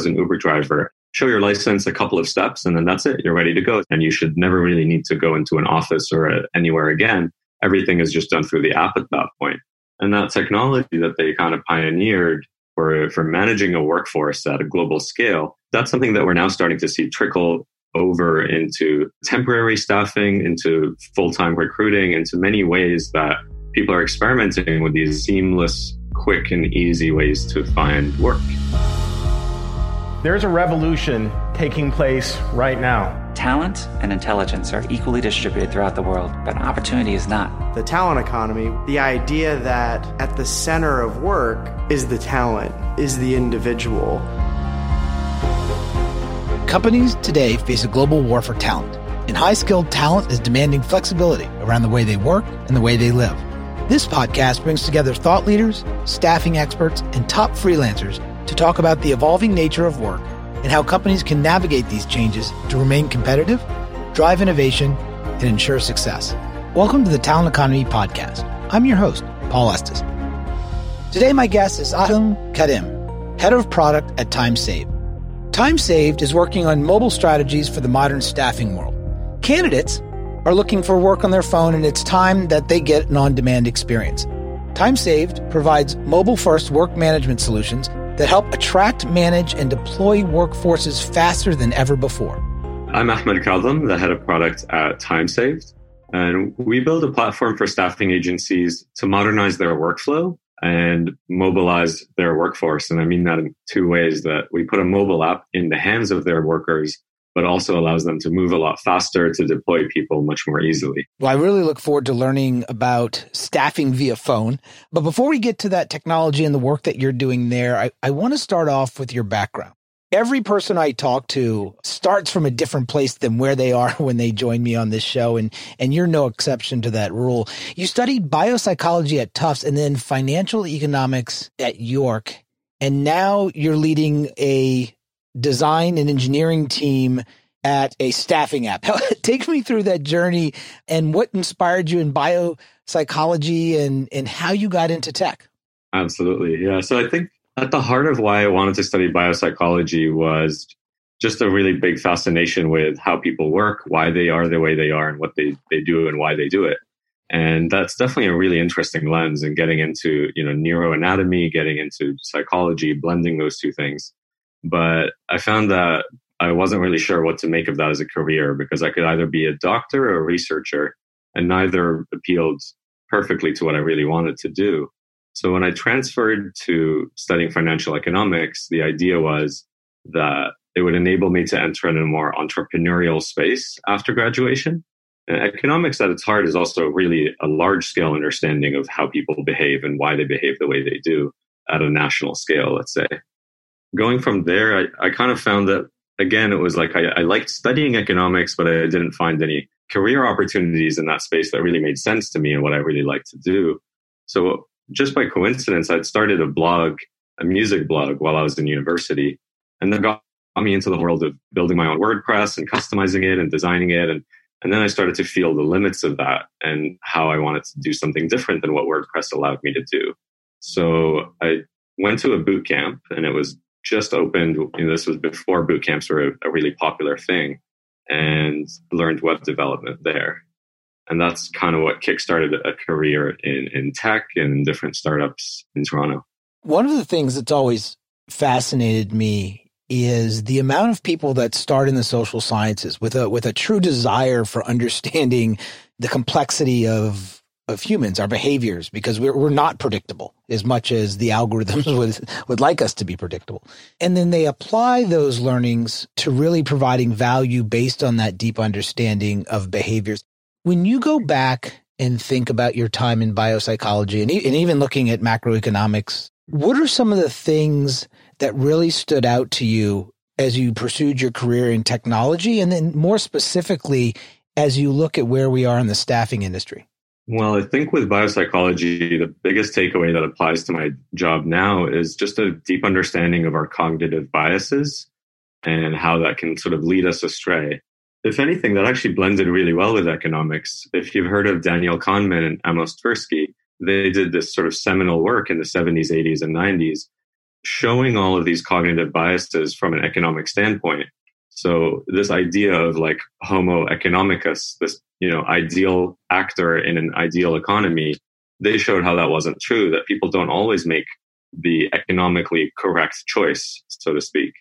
as an Uber driver. Show your license a couple of steps and then that's it. You're ready to go. And you should never really need to go into an office or a, anywhere again. Everything is just done through the app at that point. And that technology that they kind of pioneered for, for managing a workforce at a global scale, that's something that we're now starting to see trickle over into temporary staffing, into full time recruiting, into many ways that people are experimenting with these seamless, quick, and easy ways to find work. There's a revolution taking place right now. Talent and intelligence are equally distributed throughout the world, but opportunity is not. The talent economy, the idea that at the center of work is the talent, is the individual. Companies today face a global war for talent, and high skilled talent is demanding flexibility around the way they work and the way they live. This podcast brings together thought leaders, staffing experts, and top freelancers to talk about the evolving nature of work and how companies can navigate these changes to remain competitive, drive innovation, and ensure success. Welcome to the Talent Economy Podcast. I'm your host, Paul Estes. Today, my guest is Ahmad Kadhim, Head of Product at TimeSaved. Time Saved is working on mobile strategies for the modern staffing world. Candidates are looking for work on their phone, and it's time that they get an on demand experience. Time Saved provides mobile first work management solutions that help attract, manage, and deploy workforces faster than ever before. I'm Ahmad Kadhim, the head of product at TimeSaved. And we build a platform for staffing agencies to modernize their workflow and mobilize their workforce. And I mean that in two ways that we put a mobile app in the hands of their workers but also allows them to move a lot faster to deploy people much more easily. Well, I really look forward to learning about staffing via phone. But before we get to that technology and the work that you're doing there, I, I want to start off with your background. Every person I talk to starts from a different place than where they are when they join me on this show. And, and you're no exception to that rule. You studied biopsychology at Tufts and then financial economics at York. And now you're leading a design and engineering team at a staffing app. Take me through that journey and what inspired you in biopsychology and, and how you got into tech. Absolutely. Yeah. So I think at the heart of why I wanted to study biopsychology was just a really big fascination with how people work, why they are the way they are, and what they, they do and why they do it. And that's definitely a really interesting lens and getting into, you know, neuroanatomy, getting into psychology, blending those two things. But I found that I wasn't really sure what to make of that as a career because I could either be a doctor or a researcher, and neither appealed perfectly to what I really wanted to do. So when I transferred to studying financial economics, the idea was that it would enable me to enter in a more entrepreneurial space after graduation. And economics at its heart is also really a large scale understanding of how people behave and why they behave the way they do at a national scale, let's say going from there, I, I kind of found that again, it was like I, I liked studying economics, but I didn't find any career opportunities in that space that really made sense to me and what I really liked to do. So just by coincidence, I'd started a blog, a music blog while I was in university. And that got me into the world of building my own WordPress and customizing it and designing it. And, and then I started to feel the limits of that and how I wanted to do something different than what WordPress allowed me to do. So I went to a boot camp and it was just opened. You know, this was before boot camps were a, a really popular thing, and learned web development there. And that's kind of what kickstarted a career in, in tech and different startups in Toronto. One of the things that's always fascinated me is the amount of people that start in the social sciences with a with a true desire for understanding the complexity of of humans, our behaviors, because we're, we're not predictable as much as the algorithms would, would like us to be predictable. And then they apply those learnings to really providing value based on that deep understanding of behaviors. When you go back and think about your time in biopsychology and, and even looking at macroeconomics, what are some of the things that really stood out to you as you pursued your career in technology? And then more specifically, as you look at where we are in the staffing industry? Well, I think with biopsychology, the biggest takeaway that applies to my job now is just a deep understanding of our cognitive biases and how that can sort of lead us astray. If anything, that actually blended really well with economics. If you've heard of Daniel Kahneman and Amos Tversky, they did this sort of seminal work in the 70s, 80s, and 90s showing all of these cognitive biases from an economic standpoint. So this idea of like homo economicus, this, you know, ideal actor in an ideal economy, they showed how that wasn't true, that people don't always make the economically correct choice, so to speak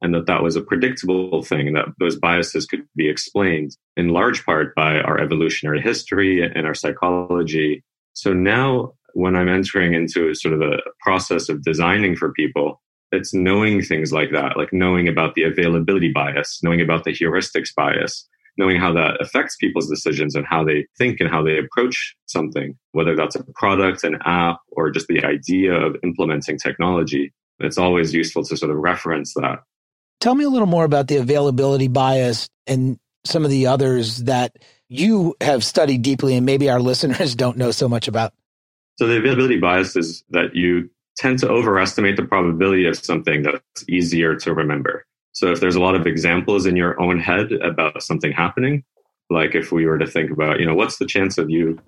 and that that was a predictable thing that those biases could be explained in large part by our evolutionary history and our psychology. So now when I'm entering into sort of a process of designing for people, it's knowing things like that, like knowing about the availability bias, knowing about the heuristics bias, knowing how that affects people's decisions and how they think and how they approach something, whether that's a product, an app, or just the idea of implementing technology. It's always useful to sort of reference that. Tell me a little more about the availability bias and some of the others that you have studied deeply and maybe our listeners don't know so much about. So, the availability bias is that you tend to overestimate the probability of something that's easier to remember. So, if there's a lot of examples in your own head about something happening, like if we were to think about, you know, what's the chance of you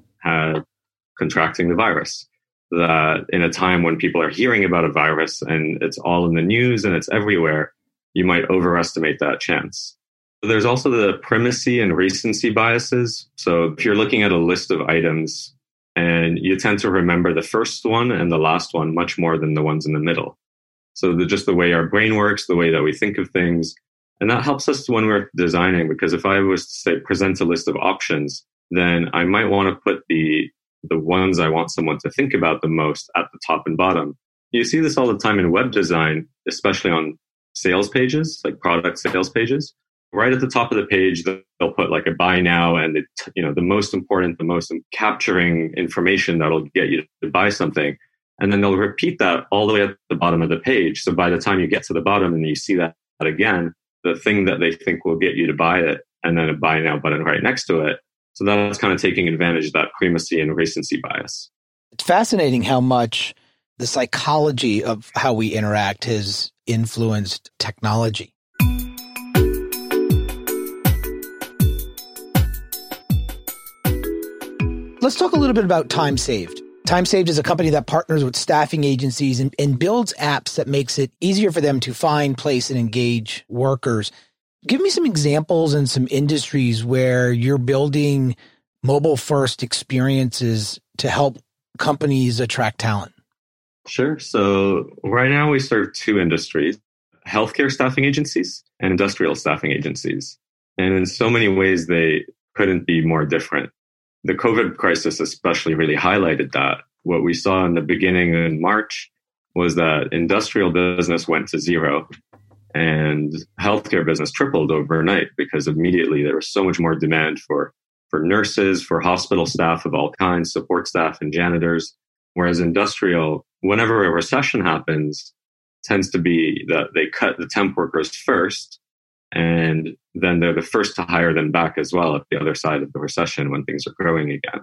contracting the virus? That in a time when people are hearing about a virus and it's all in the news and it's everywhere, you might overestimate that chance. There's also the primacy and recency biases. So if you're looking at a list of items and you tend to remember the first one and the last one much more than the ones in the middle. So the, just the way our brain works, the way that we think of things. And that helps us when we're designing because if I was to say present a list of options, then I might want to put the the ones I want someone to think about the most at the top and bottom. You see this all the time in web design, especially on sales pages, like product sales pages. Right at the top of the page, they'll put like a buy now and the, you know, the most important, the most capturing information that'll get you to buy something. And then they'll repeat that all the way at the bottom of the page. So by the time you get to the bottom and you see that again, the thing that they think will get you to buy it and then a buy now button right next to it. So that's kind of taking advantage of that primacy and recency bias. It's fascinating how much the psychology of how we interact has influenced technology. Let's talk a little bit about Time Saved. Time Saved is a company that partners with staffing agencies and, and, builds apps that makes it easier for them to find, place, and engage workers. Give me some examples and some industries where you're building mobile first experiences to help companies attract talent. Sure. So right now we serve two industries healthcare staffing agencies and industrial staffing agencies. And in so many ways, they couldn't be more different. The COVID crisis especially really highlighted that. What we saw in the beginning in March was that industrial business went to zero and healthcare business tripled overnight because immediately there was so much more demand for, for nurses, for hospital staff of all kinds, support staff and janitors. Whereas industrial whenever a recession happens, tends to be that they cut the temp workers first, and then they're the first to hire them back as well at the other side of the recession when things are growing again.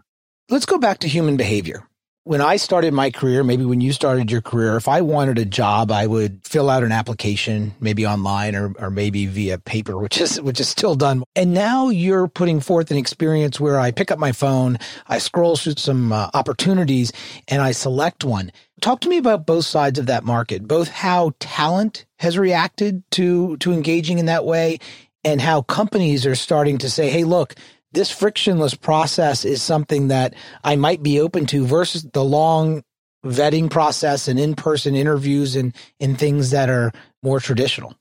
Let's go back to human behavior when I started my career, maybe when you started your career, if I wanted a job, I would fill out an application, maybe online or, or maybe via paper, which is, which is still done. And now you're putting forth an experience where I pick up my phone, I scroll through some uh, opportunities and I select one. Talk to me about both sides of that market, both how talent has reacted to, to engaging in that way and how companies are starting to say, Hey, look, this frictionless process is something that I might be open to versus the long vetting process and in-person interviews and, and things that are more traditional.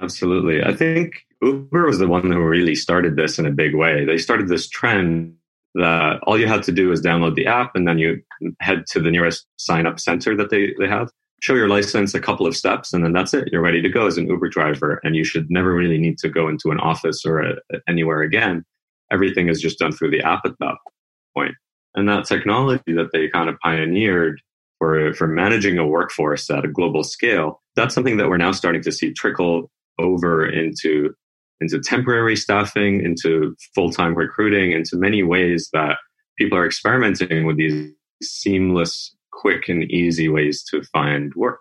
Absolutely. I think Uber was the one who really started this in a big way. They started this trend that all you had to do is download the app and then you head to the nearest sign up center that they, they have, show your license a couple of steps, and then that's it. You're ready to go as an Uber driver. And you should never really need to go into an office or a, anywhere again everything is just done through the app at that point. And that technology that they kind of pioneered for, for managing a workforce at a global scale, that's something that we're now starting to see trickle over into, into temporary staffing, into full-time recruiting, into many ways that people are experimenting with these seamless, quick and easy ways to find work.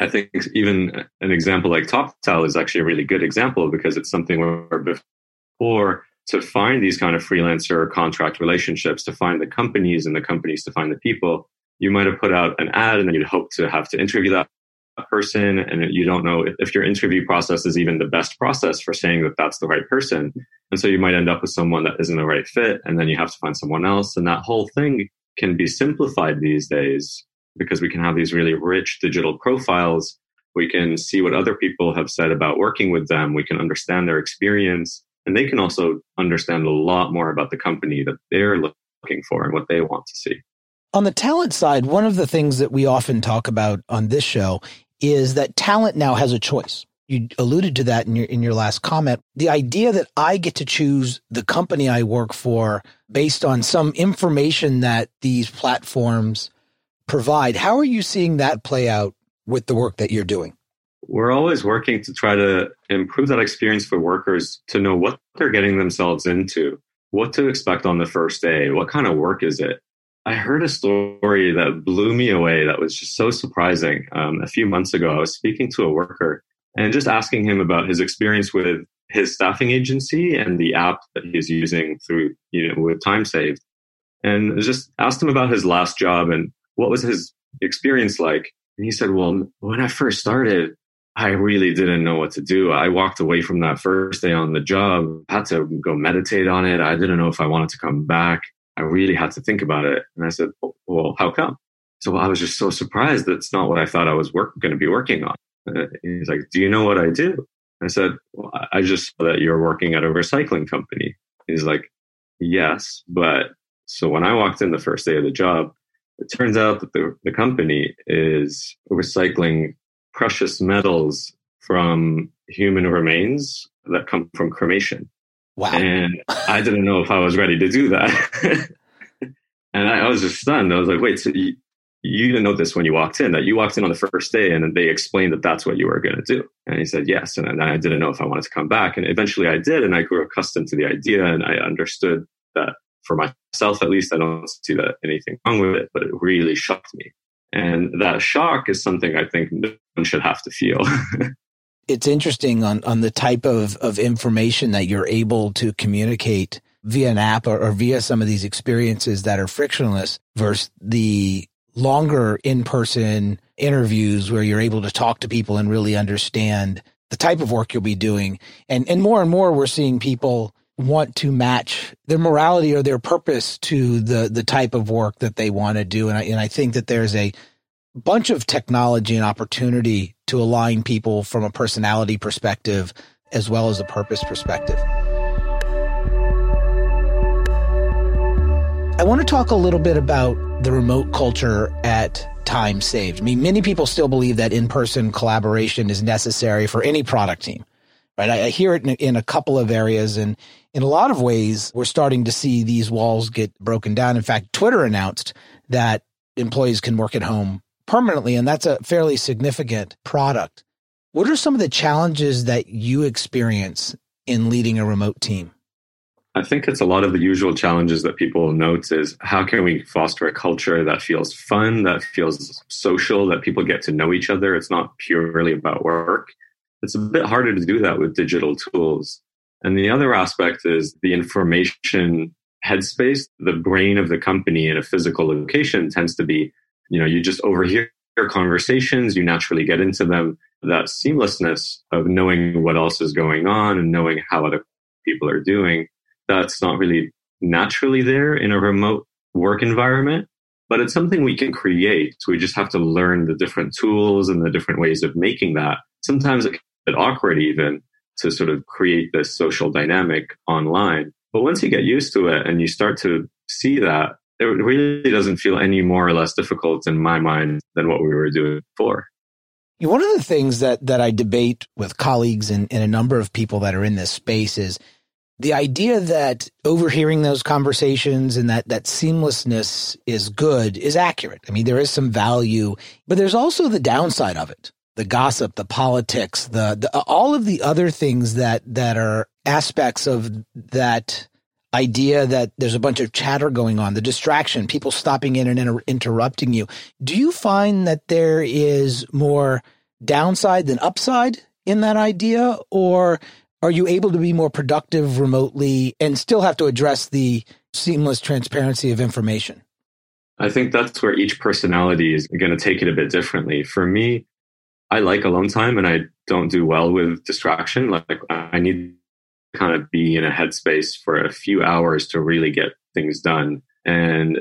I think even an example like Toptal is actually a really good example because it's something where before to find these kind of freelancer contract relationships, to find the companies and the companies to find the people, you might have put out an ad and then you'd hope to have to interview that person and you don't know if your interview process is even the best process for saying that that's the right person. And so you might end up with someone that isn't the right fit and then you have to find someone else. And that whole thing can be simplified these days because we can have these really rich digital profiles. We can see what other people have said about working with them. We can understand their experience and they can also understand a lot more about the company that they're looking for and what they want to see. On the talent side, one of the things that we often talk about on this show is that talent now has a choice. You alluded to that in your in your last comment. The idea that I get to choose the company I work for based on some information that these platforms provide. How are you seeing that play out with the work that you're doing? We're always working to try to improve that experience for workers to know what they're getting themselves into, what to expect on the first day, what kind of work is it, I heard a story that blew me away that was just so surprising. Um, a few months ago, I was speaking to a worker and just asking him about his experience with his staffing agency and the app that he's using through, you know, with time saved. And just asked him about his last job and what was his experience like. And he said, well, when I first started, I really didn't know what to do. I walked away from that first day on the job, had to go meditate on it. I didn't know if I wanted to come back. I really had to think about it. And I said, oh, well, how come? So I was just so surprised That's not what I thought I was going to be working on. Uh, he's like, do you know what I do? I said, well, I just saw that you're working at a recycling company. He's like, yes, but so when I walked in the first day of the job, it turns out that the, the company is recycling precious metals from human remains that come from cremation. Wow. And I didn't know if I was ready to do that. and I, I, was just stunned. I was like, wait, so you, you didn't know this when you walked in, that you walked in on the first day and they explained that that's what you were going to do. And he said, yes. And I didn't know if I wanted to come back. And eventually I did. And I grew accustomed to the idea and I understood that for myself, at least, I don't see that anything wrong with it, but it really shocked me. And that shock is something I think no one should have to feel. it's interesting on, on the type of, of information that you're able to communicate via an app or, or via some of these experiences that are frictionless versus the longer in-person interviews where you're able to talk to people and really understand the type of work you'll be doing. And, and more and more we're seeing people want to match their morality or their purpose to the, the type of work that they want to do. And I, and I think that there's a bunch of technology and opportunity to align people from a personality perspective as well as a purpose perspective. I want to talk a little bit about the remote culture at Time Saved. I mean, many people still believe that in person collaboration is necessary for any product team, right? I, I hear it in, in, a couple of areas, and in a lot of ways, we're starting to see these walls get broken down. In fact, Twitter announced that employees can work at home permanently, and that's a fairly significant product. What are some of the challenges that you experience in leading a remote team? I think it's a lot of the usual challenges that people note is how can we foster a culture that feels fun, that feels social, that people get to know each other. It's not purely about work. It's a bit harder to do that with digital tools. And the other aspect is the information headspace. The brain of the company in a physical location tends to be you know, you just overhear conversations, you naturally get into them. That seamlessness of knowing what else is going on and knowing how other people are doing, that's not really naturally there in a remote work environment, but it's something we can create. We just have to learn the different tools and the different ways of making that. Sometimes it's a bit awkward even to sort of create this social dynamic online. But once you get used to it and you start to see that it really doesn't feel any more or less difficult in my mind than what we were doing before. One of the things that that I debate with colleagues and, and a number of people that are in this space is the idea that overhearing those conversations and that that seamlessness is good is accurate. I mean, there is some value, but there's also the downside of it. The gossip, the politics, the, the all of the other things that that are aspects of that idea that there's a bunch of chatter going on, the distraction, people stopping in and inter- interrupting you. Do you find that there is more downside than upside in that idea? Or are you able to be more productive remotely and still have to address the seamless transparency of information? I think that's where each personality is going to take it a bit differently. For me, I like alone time and I don't do well with distraction. Like I need to kind of be in a headspace for a few hours to really get things done. And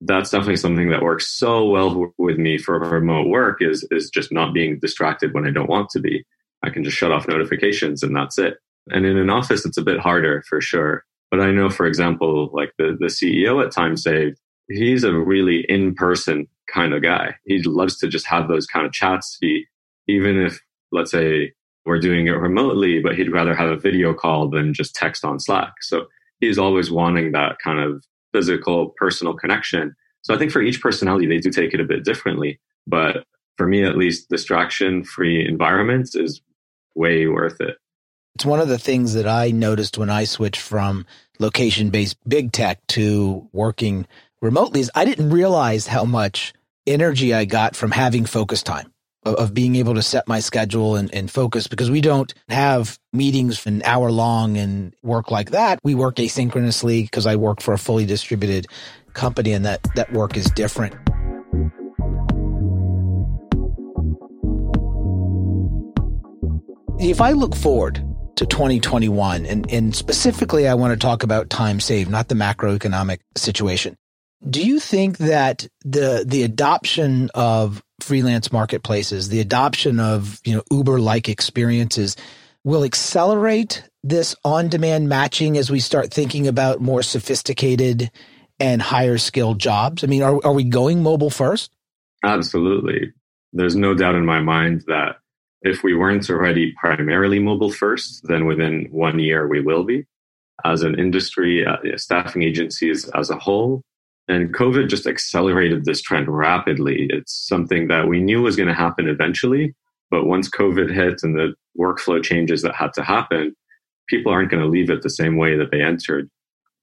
that's definitely something that works so well with me for remote work is is just not being distracted when I don't want to be. I can just shut off notifications and that's it. And in an office, it's a bit harder for sure. But I know, for example, like the, the CEO at TimeSaved, he's a really in person kind of guy. He loves to just have those kind of chats. He, even if, let's say, we're doing it remotely, but he'd rather have a video call than just text on Slack. So he's always wanting that kind of physical, personal connection. So I think for each personality, they do take it a bit differently. But for me, at least, distraction free environments is way worth it. It's one of the things that I noticed when I switched from location based big tech to working remotely is I didn't realize how much energy I got from having focus time of, being able to set my schedule and, and focus because we don't have meetings an hour long and work like that. We work asynchronously because I work for a fully distributed company and that, that work is different. If I look forward to 2021, and, and specifically, I want to talk about time saved, not the macroeconomic situation. Do you think that the the adoption of freelance marketplaces, the adoption of you know Uber like experiences, will accelerate this on demand matching as we start thinking about more sophisticated and higher skilled jobs? I mean, are are we going mobile first? Absolutely. There's no doubt in my mind that if we weren't already primarily mobile first, then within one year we will be as an industry, uh, staffing agencies as a whole. And COVID just accelerated this trend rapidly. It's something that we knew was going to happen eventually. But once COVID hit and the workflow changes that had to happen, people aren't going to leave it the same way that they entered.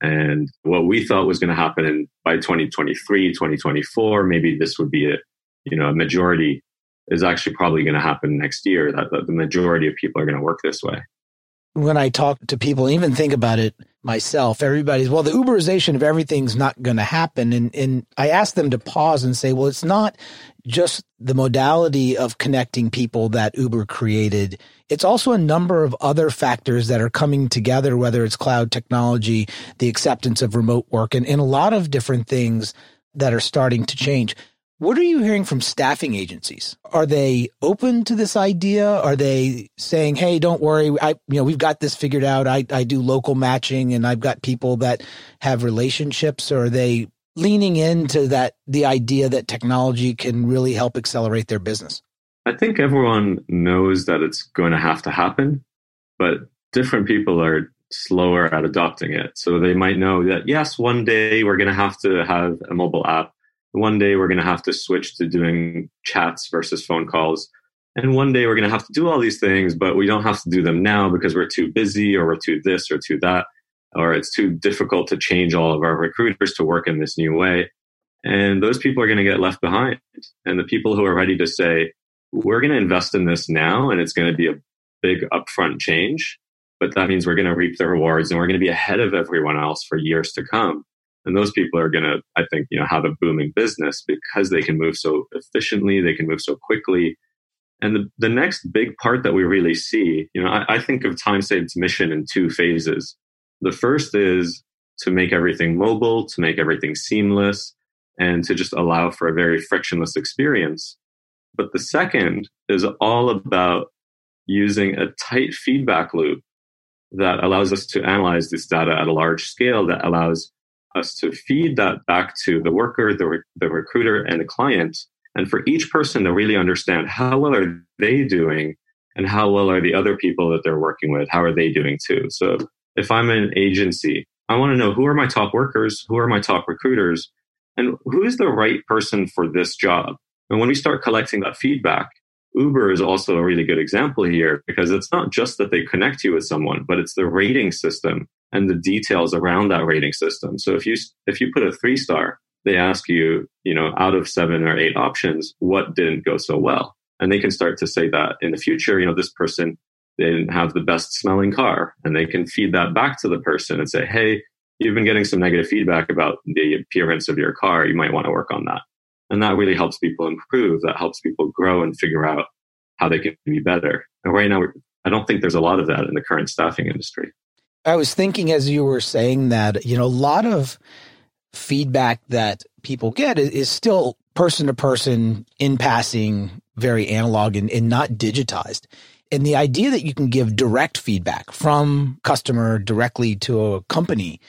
And what we thought was going to happen in by 2023, 2024, maybe this would be a, you know, a majority is actually probably going to happen next year. That, that the majority of people are going to work this way. When I talk to people, even think about it myself, everybody's, well, the Uberization of everything's not going to happen. And, and I ask them to pause and say, well, it's not just the modality of connecting people that Uber created. It's also a number of other factors that are coming together, whether it's cloud technology, the acceptance of remote work, and, and a lot of different things that are starting to change. What are you hearing from staffing agencies? Are they open to this idea? Are they saying, "Hey, don't worry, I you know, we've got this figured out. I I do local matching and I've got people that have relationships." Or are they leaning into that the idea that technology can really help accelerate their business? I think everyone knows that it's going to have to happen, but different people are slower at adopting it. So they might know that yes, one day we're going to have to have a mobile app one day we're going to have to switch to doing chats versus phone calls. And one day we're going to have to do all these things, but we don't have to do them now because we're too busy or we're too this or too that, or it's too difficult to change all of our recruiters to work in this new way. And those people are going to get left behind. And the people who are ready to say, we're going to invest in this now and it's going to be a big upfront change, but that means we're going to reap the rewards and we're going to be ahead of everyone else for years to come. And those people are going to, I think, you know, have a booming business because they can move so efficiently, they can move so quickly. And the, the next big part that we really see, you know, I, I think of TimeSaved's mission in two phases. The first is to make everything mobile, to make everything seamless, and to just allow for a very frictionless experience. But the second is all about using a tight feedback loop that allows us to analyze this data at a large scale that allows us to feed that back to the worker, the, re- the recruiter, and the client. And for each person to really understand how well are they doing and how well are the other people that they're working with, how are they doing too? So if I'm an agency, I want to know who are my top workers, who are my top recruiters, and who is the right person for this job. And when we start collecting that feedback, Uber is also a really good example here because it's not just that they connect you with someone, but it's the rating system and the details around that rating system. So if you if you put a three star, they ask you, you know, out of seven or eight options, what didn't go so well, and they can start to say that in the future, you know, this person they didn't have the best smelling car, and they can feed that back to the person and say, hey, you've been getting some negative feedback about the appearance of your car. You might want to work on that, and that really helps people improve. That helps people grow and figure out how they can be better. And right now, I don't think there's a lot of that in the current staffing industry. I was thinking as you were saying that, you know, a lot of feedback that people get is, still person to person, in passing, very analog and, and not digitized. And the idea that you can give direct feedback from customer directly to a company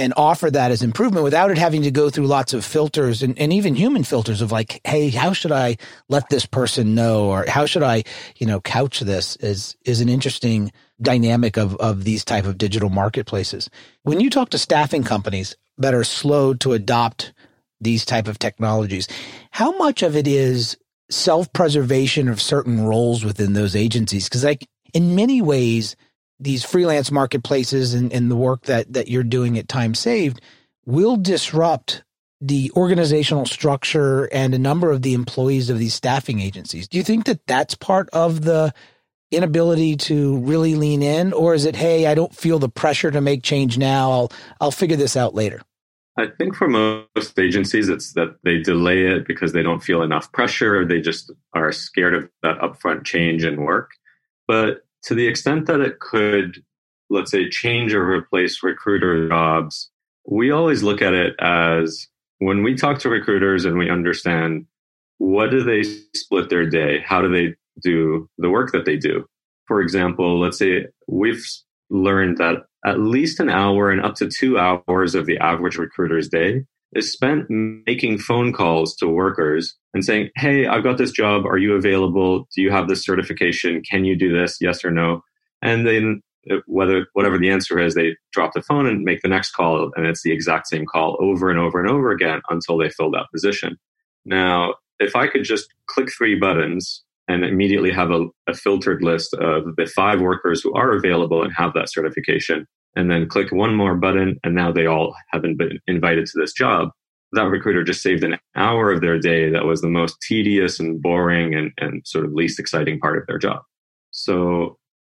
and offer that as improvement without it having to go through lots of filters and, and even human filters of like, hey, how should I let this person know or how should I, you know, couch this is is an interesting dynamic of of these type of digital marketplaces. When you talk to staffing companies that are slow to adopt these type of technologies, how much of it is self-preservation of certain roles within those agencies? Because like in many ways, these freelance marketplaces and, and the work that that you're doing at Time Saved will disrupt the organizational structure and a number of the employees of these staffing agencies. Do you think that that's part of the inability to really lean in or is it hey, I don't feel the pressure to make change now. I'll I'll figure this out later. I think for most agencies, it's that they delay it because they don't feel enough pressure or they just are scared of that upfront change in work. But to the extent that it could, let's say, change or replace recruiter jobs, we always look at it as when we talk to recruiters and we understand what do they split their day? How do they do the work that they do? For example, let's say we've learned that at least an hour and up to two hours of the average recruiter's day is spent making phone calls to workers and saying, Hey, I've got this job. Are you available? Do you have this certification? Can you do this? Yes or no? And then uh, whether, whatever the answer is, they drop the phone and make the next call. And it's the exact same call over and over and over again until they fill that position. Now, if I could just click three buttons and immediately have a, a filtered list of the five workers who are available and have that certification, and then click one more button and now they all haven't been invited to this job. That recruiter just saved an hour of their day that was the most tedious and boring and, and sort of least exciting part of their job. So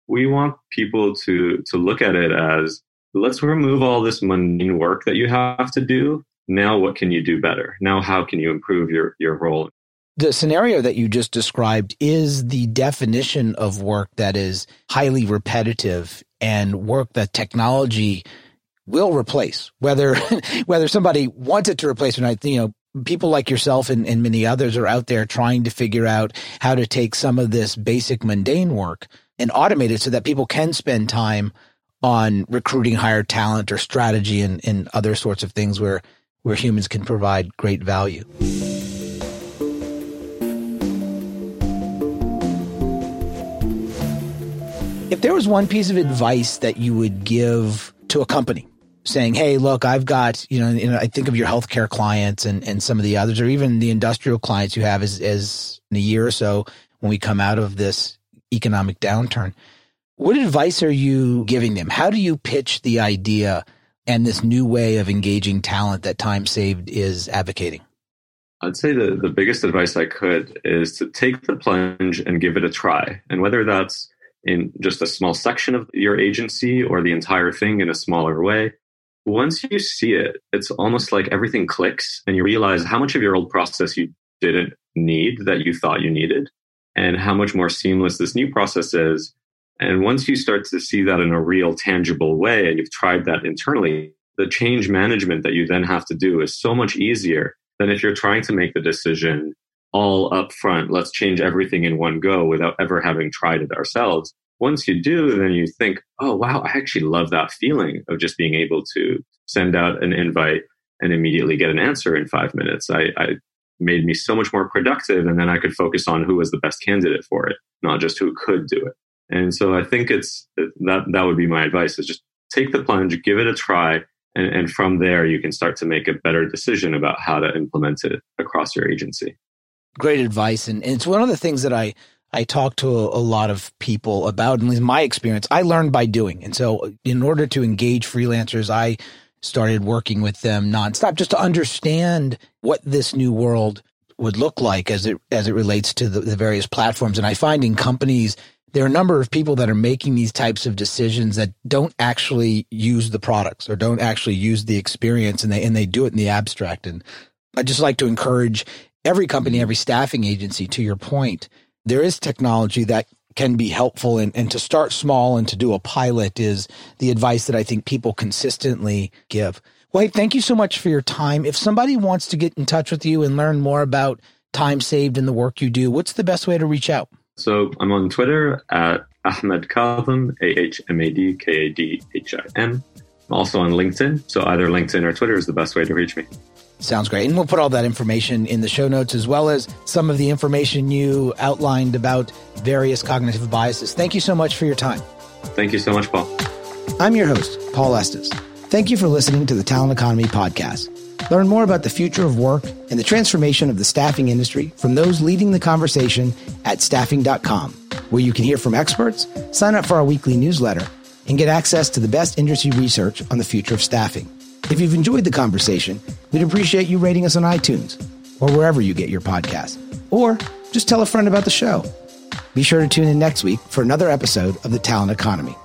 we want people to to look at it as let's remove all this mundane work that you have to do. Now what can you do better? Now how can you improve your your role the scenario that you just described is the definition of work that is highly repetitive and work that technology will replace whether whether somebody wants it to replace or not you know people like yourself and, and many others are out there trying to figure out how to take some of this basic mundane work and automate it so that people can spend time on recruiting higher talent or strategy and, and other sorts of things where where humans can provide great value. If there was one piece of advice that you would give to a company saying, Hey, look, I've got, you know, I think of your healthcare clients and, and some of the others, or even the industrial clients you have as, as in a year or so when we come out of this economic downturn. What advice are you giving them? How do you pitch the idea and this new way of engaging talent that Time Saved is advocating? I'd say the, the biggest advice I could is to take the plunge and give it a try. And whether that's in just a small section of your agency or the entire thing in a smaller way. Once you see it, it's almost like everything clicks and you realize how much of your old process you didn't need that you thought you needed and how much more seamless this new process is. And once you start to see that in a real tangible way and you've tried that internally, the change management that you then have to do is so much easier than if you're trying to make the decision all up front. Let's change everything in one go without ever having tried it ourselves. Once you do, then you think, oh, wow, I actually love that feeling of just being able to send out an invite and immediately get an answer in five minutes. I, I made me so much more productive. And then I could focus on who was the best candidate for it, not just who could do it. And so I think it's uh, that, that would be my advice is just take the plunge, give it a try. And, and from there, you can start to make a better decision about how to implement it across your agency great advice. And, and, it's one of the things that I, I talk to a, a lot of people about, and my experience, I learned by doing. And so in order to engage freelancers, I started working with them nonstop just to understand what this new world would look like as it, as it relates to the, the various platforms. And I find in companies, there are a number of people that are making these types of decisions that don't actually use the products or don't actually use the experience and they and they do it in the abstract and I just like to encourage every company, every staffing agency, to your point, there is technology that can be helpful and, and to start small and to do a pilot is the advice that I think people consistently give. Well, hey, thank you so much for your time. If somebody wants to get in touch with you and learn more about time saved in the work you do, what's the best way to reach out? So I'm on Twitter at Ahmad Kadhim, A H M A D K A D H I M. I'm also on LinkedIn. So either LinkedIn or Twitter is the best way to reach me. Sounds great. And we'll put all that information in the show notes as well as some of the information you outlined about various cognitive biases. Thank you so much for your time. Thank you so much, Paul. I'm your host, Paul Estes. Thank you for listening to the Talent Economy Podcast. Learn more about the future of work and the transformation of the staffing industry from those leading the conversation at staffing.com, where you can hear from experts, sign up for our weekly newsletter, and get access to the best industry research on the future of staffing. If you've enjoyed the conversation, we'd appreciate you rating us on iTunes or wherever you get your podcast. Or just tell a friend about the show. Be sure to tune in next week for another episode of The Talent Economy.